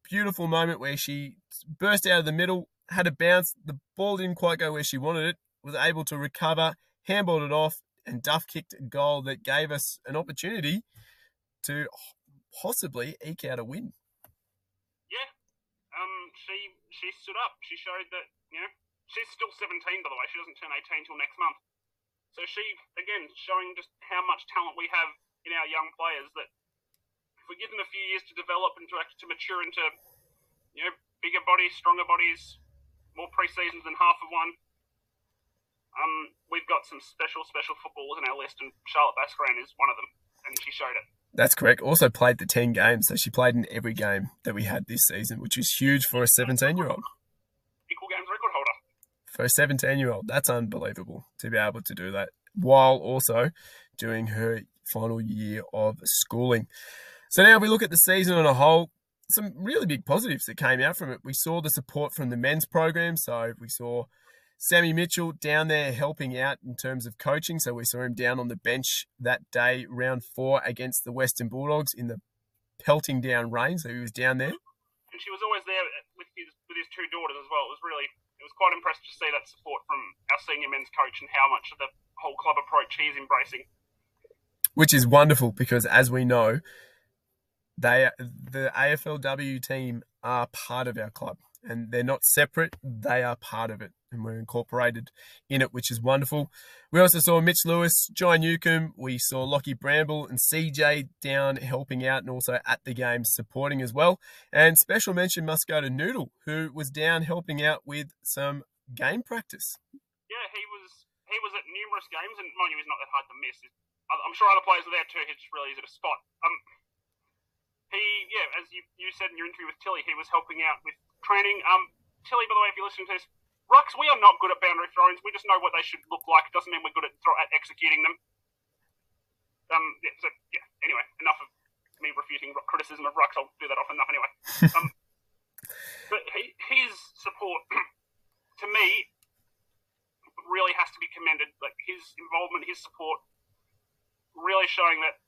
Beautiful moment where she burst out of the middle, had a bounce. The ball didn't quite go where she wanted it, was able to recover, handballed it off, and Duff kicked a goal that gave us an opportunity to possibly eke out a win. Yeah, um, she she stood up. She showed that you know she's still 17 by the way. She doesn't turn 18 till next month. So she again showing just how much talent we have in our young players. That if we give them a few years to develop and to to mature into you know bigger bodies, stronger bodies, more pre-seasons than half of one. Um, we've got some special, special footballers in our list, and Charlotte Baskaran is one of them, and she showed it. That's correct. Also played the 10 games, so she played in every game that we had this season, which is huge for a 17 year old. Equal games record holder. For a 17 year old, that's unbelievable to be able to do that while also doing her final year of schooling. So now if we look at the season on a whole, some really big positives that came out from it. We saw the support from the men's program. So we saw Sammy Mitchell down there helping out in terms of coaching. So we saw him down on the bench that day, round four against the Western Bulldogs in the pelting down rain. So he was down there. And she was always there with his with his two daughters as well. It was really it was quite impressive to see that support from our senior men's coach and how much of the whole club approach he's embracing. Which is wonderful because as we know, they the AFLW team are part of our club and they're not separate, they are part of it and we're incorporated in it, which is wonderful. We also saw Mitch Lewis, John Newcombe, we saw Lockie Bramble and CJ down helping out and also at the game supporting as well. And special mention must go to Noodle, who was down helping out with some game practice. Yeah, he was he was at numerous games, and mind you, he's not that hard to miss. I'm sure other players are there too. He's just really easy to spot. Um, he, yeah, as you, you said in your interview with Tilly, he was helping out with training. Um, Tilly, by the way, if you're listening to this, Rucks, we are not good at boundary throw-ins. We just know what they should look like. It doesn't mean we're good at, at executing them. Um, yeah, so, yeah, anyway, enough of me refuting criticism of Rucks. I'll do that often enough anyway. Um, but he, his support, to me, really has to be commended. Like his involvement, his support, really showing that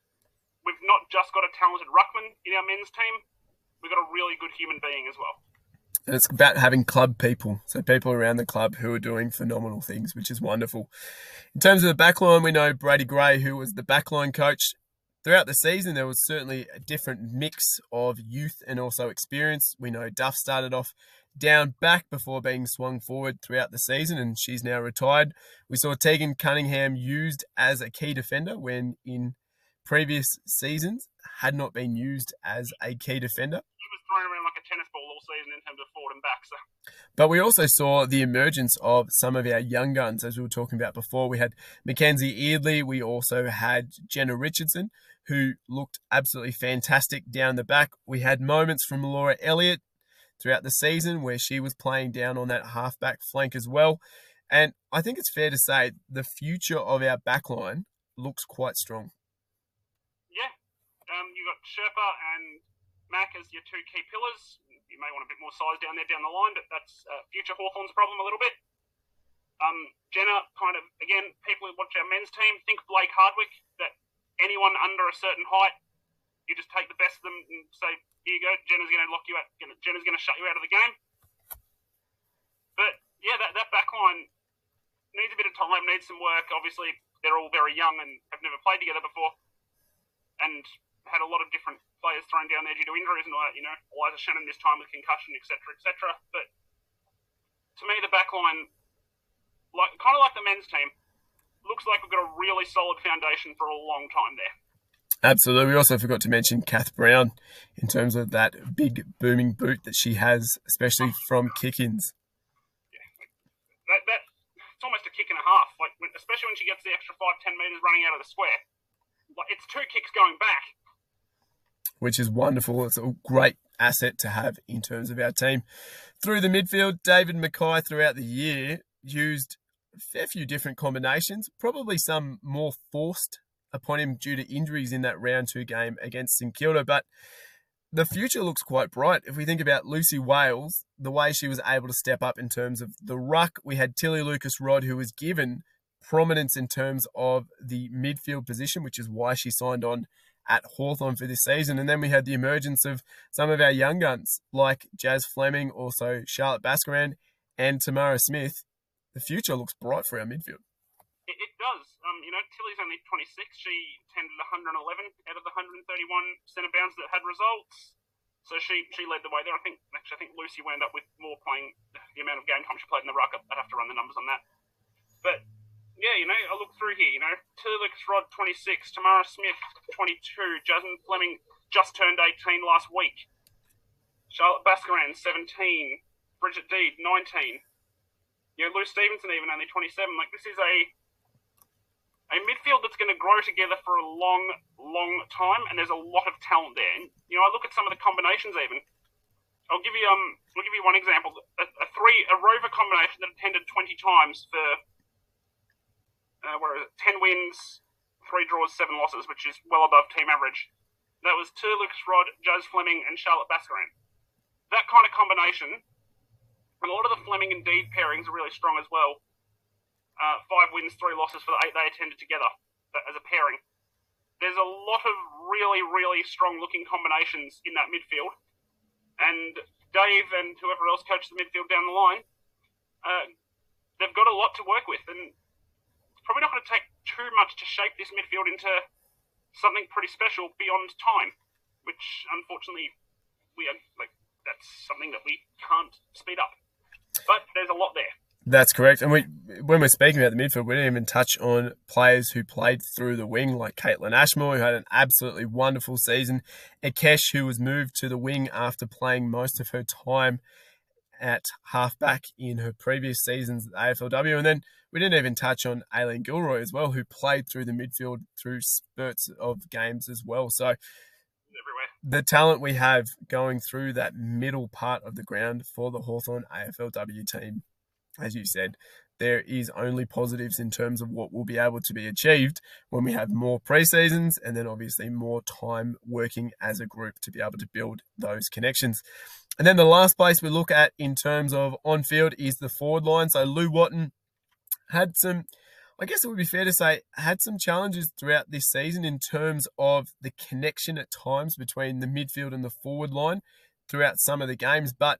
we've not just got a talented ruckman in our men's team, we've got a really good human being as well. And it's about having club people, so people around the club who are doing phenomenal things, which is wonderful. In terms of the backline, we know Brady Gray, who was the backline coach throughout the season. There was certainly a different mix of youth and also experience. We know Duff started off down back before being swung forward throughout the season, and she's now retired. We saw Tegan Cunningham used as a key defender when in previous seasons had not been used as a key defender. Season in terms of forward and back. So. But we also saw the emergence of some of our young guns, as we were talking about before. We had Mackenzie Eardley. We also had Jenna Richardson, who looked absolutely fantastic down the back. We had moments from Laura Elliott throughout the season where she was playing down on that halfback flank as well. And I think it's fair to say the future of our backline looks quite strong. Yeah. Um, you've got Sherpa and Mac as your two key pillars. You may want a bit more size down there down the line, but that's uh, future Hawthorn's problem a little bit. Um, Jenna, kind of, again, people who watch our men's team think Blake Hardwick, that anyone under a certain height, you just take the best of them and say, here you go, Jenna's going to lock you out, Jenna's going to shut you out of the game. But yeah, that, that back line needs a bit of time, needs some work. Obviously, they're all very young and have never played together before and had a lot of different players thrown down there due to injuries and all that, you know, Eliza Shannon this time with concussion, etc., etc. But to me, the back line like kind of like the men's team, looks like we've got a really solid foundation for a long time there. Absolutely. We also forgot to mention Kath Brown in terms of that big booming boot that she has, especially from kick-ins. Yeah, that, that it's almost a kick and a half. Like especially when she gets the extra five ten meters running out of the square. Like it's two kicks going back. Which is wonderful. It's a great asset to have in terms of our team. Through the midfield, David Mackay throughout the year used a fair few different combinations, probably some more forced upon him due to injuries in that round two game against St Kilda. But the future looks quite bright. If we think about Lucy Wales, the way she was able to step up in terms of the ruck, we had Tilly Lucas-Rodd, who was given prominence in terms of the midfield position, which is why she signed on at Hawthorn for this season. And then we had the emergence of some of our young guns like Jazz Fleming, also Charlotte Baskaran, and Tamara Smith, the future looks bright for our midfield. It, it does. Um, you know, Tilly's only 26. She attended 111 out of the 131 centre bounds that had results. So she, she led the way there. I think actually I think Lucy wound up with more playing the amount of game time she played in the ruck. I'd have to run the numbers on that. But yeah, you know, I look through here. You know, Tilly Rodd 26, Tamara Smith 22, Jasmine Fleming just turned 18 last week, Charlotte Baskaran 17, Bridget Deed 19, you know, Lou Stephenson even only 27. Like this is a a midfield that's going to grow together for a long, long time, and there's a lot of talent there. And, you know, I look at some of the combinations even. I'll give you um, I'll give you one example. A, a three, a rover combination that attended 20 times for uh, is it? 10 wins, three draws, seven losses, which is well above team average. That was two Lucas-Rodd, Jazz Fleming, and Charlotte Baskaran. That kind of combination and a lot of the Fleming and Deed pairings are really strong as well. Uh, five wins, three losses for the eight they attended together as a pairing. There's a lot of really, really strong looking combinations in that midfield. And Dave and whoever else coaches the midfield down the line, uh, they've got a lot to work with. And probably not going to take too much to shape this midfield into something pretty special beyond time, which unfortunately we are like that's something that we can't speed up but there's a lot there. That's correct. And we, when we're speaking about the midfield, we didn't even touch on players who played through the wing, like Kaitlyn Ashmore, who had an absolutely wonderful season. Ikesh, who was moved to the wing after playing most of her time at halfback in her previous seasons at AFLW. And then we didn't even touch on Aileen Gilroy as well, who played through the midfield through spurts of games as well. So everywhere. The talent we have going through that middle part of the ground for the Hawthorn AFLW team, as you said, there is only positives in terms of what will be able to be achieved when we have more pre-seasons and then obviously more time working as a group to be able to build those connections. And then the last place we look at in terms of on field is the forward line. So Lou Watton had some I guess it would be fair to say, had some challenges throughout this season in terms of the connection at times between the midfield and the forward line throughout some of the games. But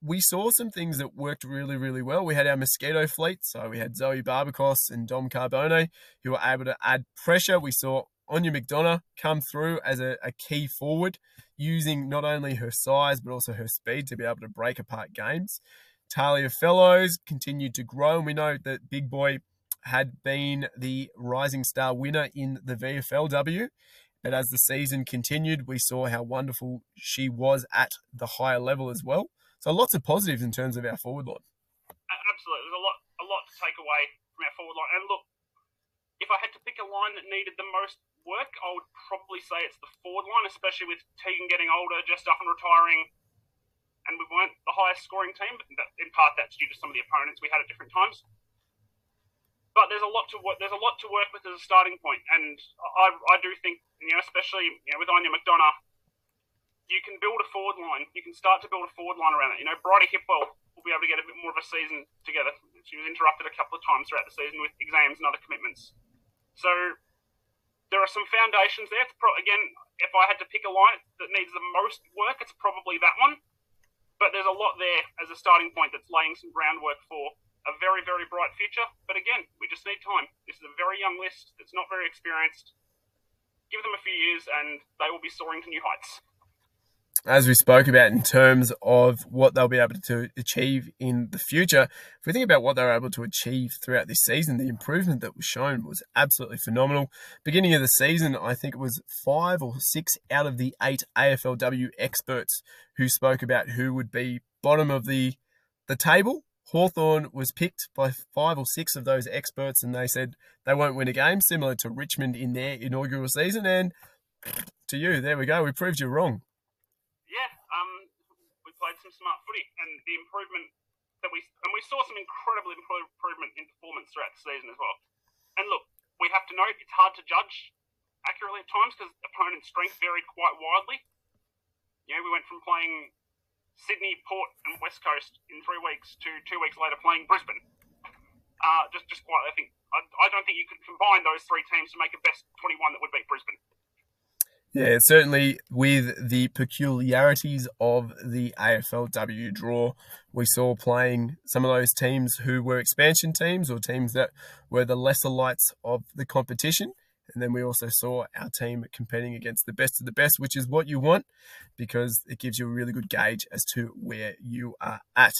we saw some things that worked really, really well. We had our mosquito fleet, so we had Zoe Barbakos and Dom Carbone who were able to add pressure. We saw Áine McDonagh come through as a, a, key forward, using not only her size but also her speed to be able to break apart games. Talia Fellows continued to grow, and we know that Big Boy had been the rising star winner in the VFLW. But as the season continued, we saw how wonderful she was at the higher level as well. So lots of positives in terms of our forward line. Absolutely, there's a lot, a lot to take away from our forward line. And look, if I had to pick a line that needed the most work, I would probably say it's the forward line, especially with Tegan getting older, just up and retiring, and we weren't the highest scoring team. But in part, that's due to some of the opponents we had at different times. But there's a lot to work. There's a lot to work with as a starting point, and I, I do think, you know, especially you know, with Áine McDonagh, you can build a forward line. You can start to build a forward line around it. You know, Bridie Hipwell will be able to get a bit more of a season together. She was interrupted a couple of times throughout the season with exams and other commitments. So there are some foundations there. Pro- again, if I had to pick a line that needs the most work, it's probably that one. But there's a lot there as a starting point that's laying some groundwork for a very, very bright future. But again, we just need time. This is a very young list that's not very experienced. Give them a few years and they will be soaring to new heights as we spoke about in terms of what they'll be able to achieve in the future, if we think about what they were able to achieve throughout this season, the improvement that was shown was absolutely phenomenal. Beginning of the season, I think it was five or six out of the eight AFLW experts who spoke about who would be bottom of the the table. Hawthorn was picked by five or six of those experts, and they said they won't win a game, similar to Richmond in their inaugural season. And to you, there we go. We proved you wrong smart footy, and the improvement that we and we saw some incredible improvement in performance throughout the season as well. And look, we have to note it's hard to judge accurately at times because opponent strength varied quite widely. You know, we went from playing Sydney, Port, and West Coast in three weeks to two weeks later playing Brisbane. Uh, just, just quite. I think I, I don't think you could combine those three teams to make a best twenty-one that would beat Brisbane. Yeah, certainly with the peculiarities of the AFLW draw, we saw playing some of those teams who were expansion teams or teams that were the lesser lights of the competition. And then we also saw our team competing against the best of the best, which is what you want because it gives you a really good gauge as to where you are at.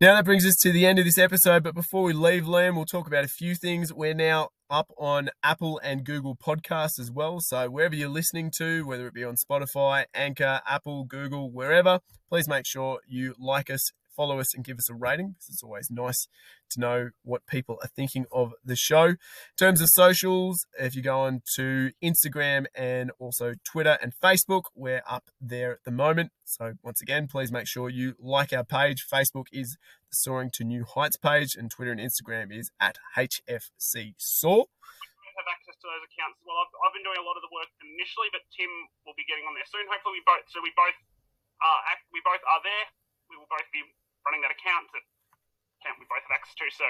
Now that brings us to the end of this episode. But before we leave, Liam, we'll talk about a few things. We're now up on Apple and Google Podcasts as well. So wherever you're listening to, whether it be on Spotify, Anchor, Apple, Google, wherever, please make sure you like us follow us and give us a rating because it's always nice to know what people are thinking of the show. In terms of socials, if you go on to Instagram and also Twitter and Facebook, we're up there at the moment. So once again, please make sure you like our page. Facebook is the Soaring to New Heights page, and Twitter and Instagram is at HFC Soar have access to those accounts as well. I've, I've, been doing a lot of the work initially, but Tim will be getting on there soon. Hopefully, we both so we both uh, are we both are there. We will both be running that account that account we both have access to. So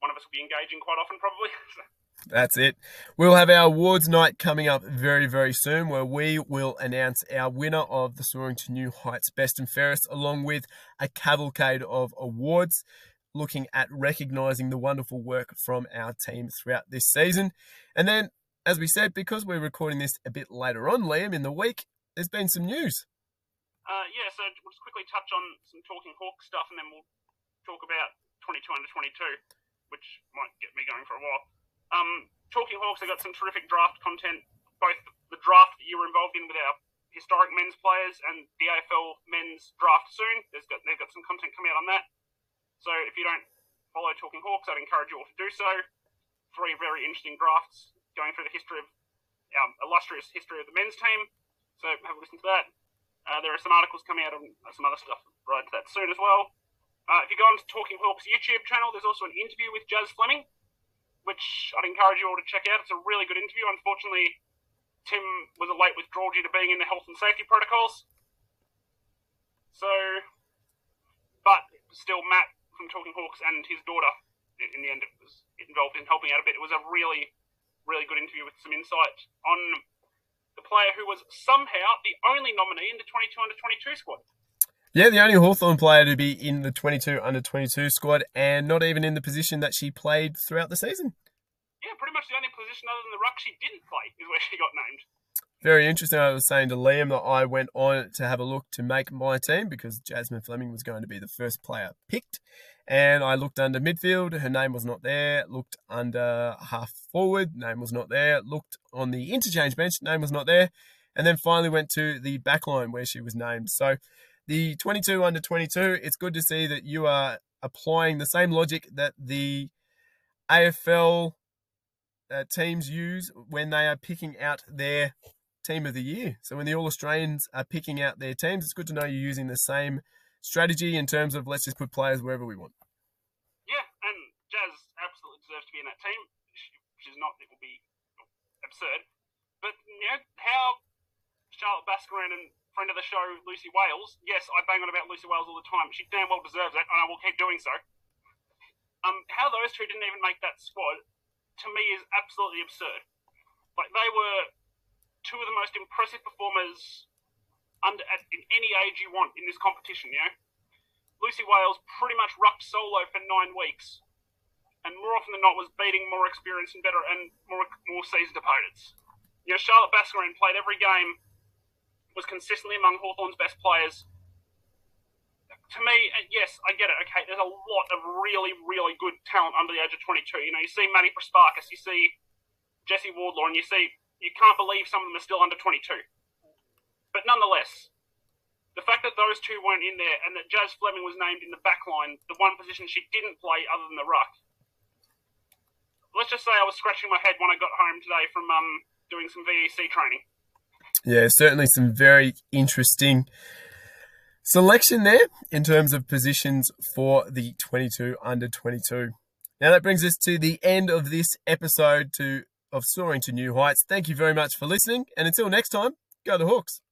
one of us will be engaging quite often, probably. That's it. We'll have our awards night coming up very, very soon where we will announce our winner of the Soaring to New Heights Best and Fairest, along with a cavalcade of awards looking at recognizing the wonderful work from our team throughout this season. And then, as we said, because we're recording this a bit later on, Liam, in the week, there's been some news. Uh, yeah, so we'll just quickly touch on some Talking Hawk stuff, and then we'll talk about 22 under 22, which might get me going for a while. Um, Talking Hawks have got some terrific draft content, both the draft that you were involved in with our historic men's players and the AFL men's draft soon. There's got, they've got some content coming out on that. So if you don't follow Talking Hawks, I'd encourage you all to do so. Three very interesting drafts going through the history of our illustrious history of the men's team. So have a listen to that. Uh, there are some articles coming out on some other stuff right to that soon as well. Uh, if you go on to Talking Hawks YouTube channel, there's also an interview with Jazz Fleming, which I'd encourage you all to check out. It's a really good interview. Unfortunately, Tim was a late withdrawal due to being in the health and safety protocols. So, but still, Matt from Talking Hawks and his daughter, in the end, was involved in helping out a bit. It was a really, really good interview with some insight on the player who was somehow the only nominee in the 22 under 22 squad. Yeah, the only Hawthorn player to be in the 22 under 22 squad and not even in the position that she played throughout the season. Yeah, pretty much the only position other than the ruck she didn't play is where she got named. Very interesting. I was saying to Liam that I went on to have a look to make my team because Jasmine Fleming was going to be the first player picked. And I looked under midfield, her name was not there. Looked under half forward, name was not there. Looked on the interchange bench, name was not there. And then finally went to the back line where she was named. So the 22 under 22, it's good to see that you are applying the same logic that the AFL uh, teams use when they are picking out their team of the year. So when the All Australians are picking out their teams, it's good to know you're using the same strategy in terms of let's just put players wherever we want. Yeah, and Jazz absolutely deserves to be in that team, is not, it will be absurd. But, you know, how Charlotte Baskaran and friend of the show, Lucy Wales, yes, I bang on about Lucy Wales all the time. She damn well deserves it, and I will keep doing so. Um, how those two didn't even make that squad, to me, is absolutely absurd. Like, they were two of the most impressive performers under at, in any age you want in this competition, you know? Lucy Wales pretty much rucked solo for nine weeks, and more often than not was beating more experienced and better and more more seasoned opponents. You know, Charlotte Baskaran played every game was consistently among Hawthorn's best players. To me, uh, yes, I get it. Okay, there's a lot of really, really good talent under the age of 22. You know, you see Maddy Prespakis, you see Jesse Wardlaw, and you see you can't believe some of them are still under 22. But nonetheless, the fact that those two weren't in there and that Jazz Fleming was named in the back line, the one position she didn't play other than the ruck. Let's just say I was scratching my head when I got home today from um, doing some VEC training. Yeah, certainly some very interesting selection there in terms of positions for the 22 under 22. Now that brings us to the end of this episode to of Soaring to New Heights. Thank you very much for listening, and until next time, go the Hawks.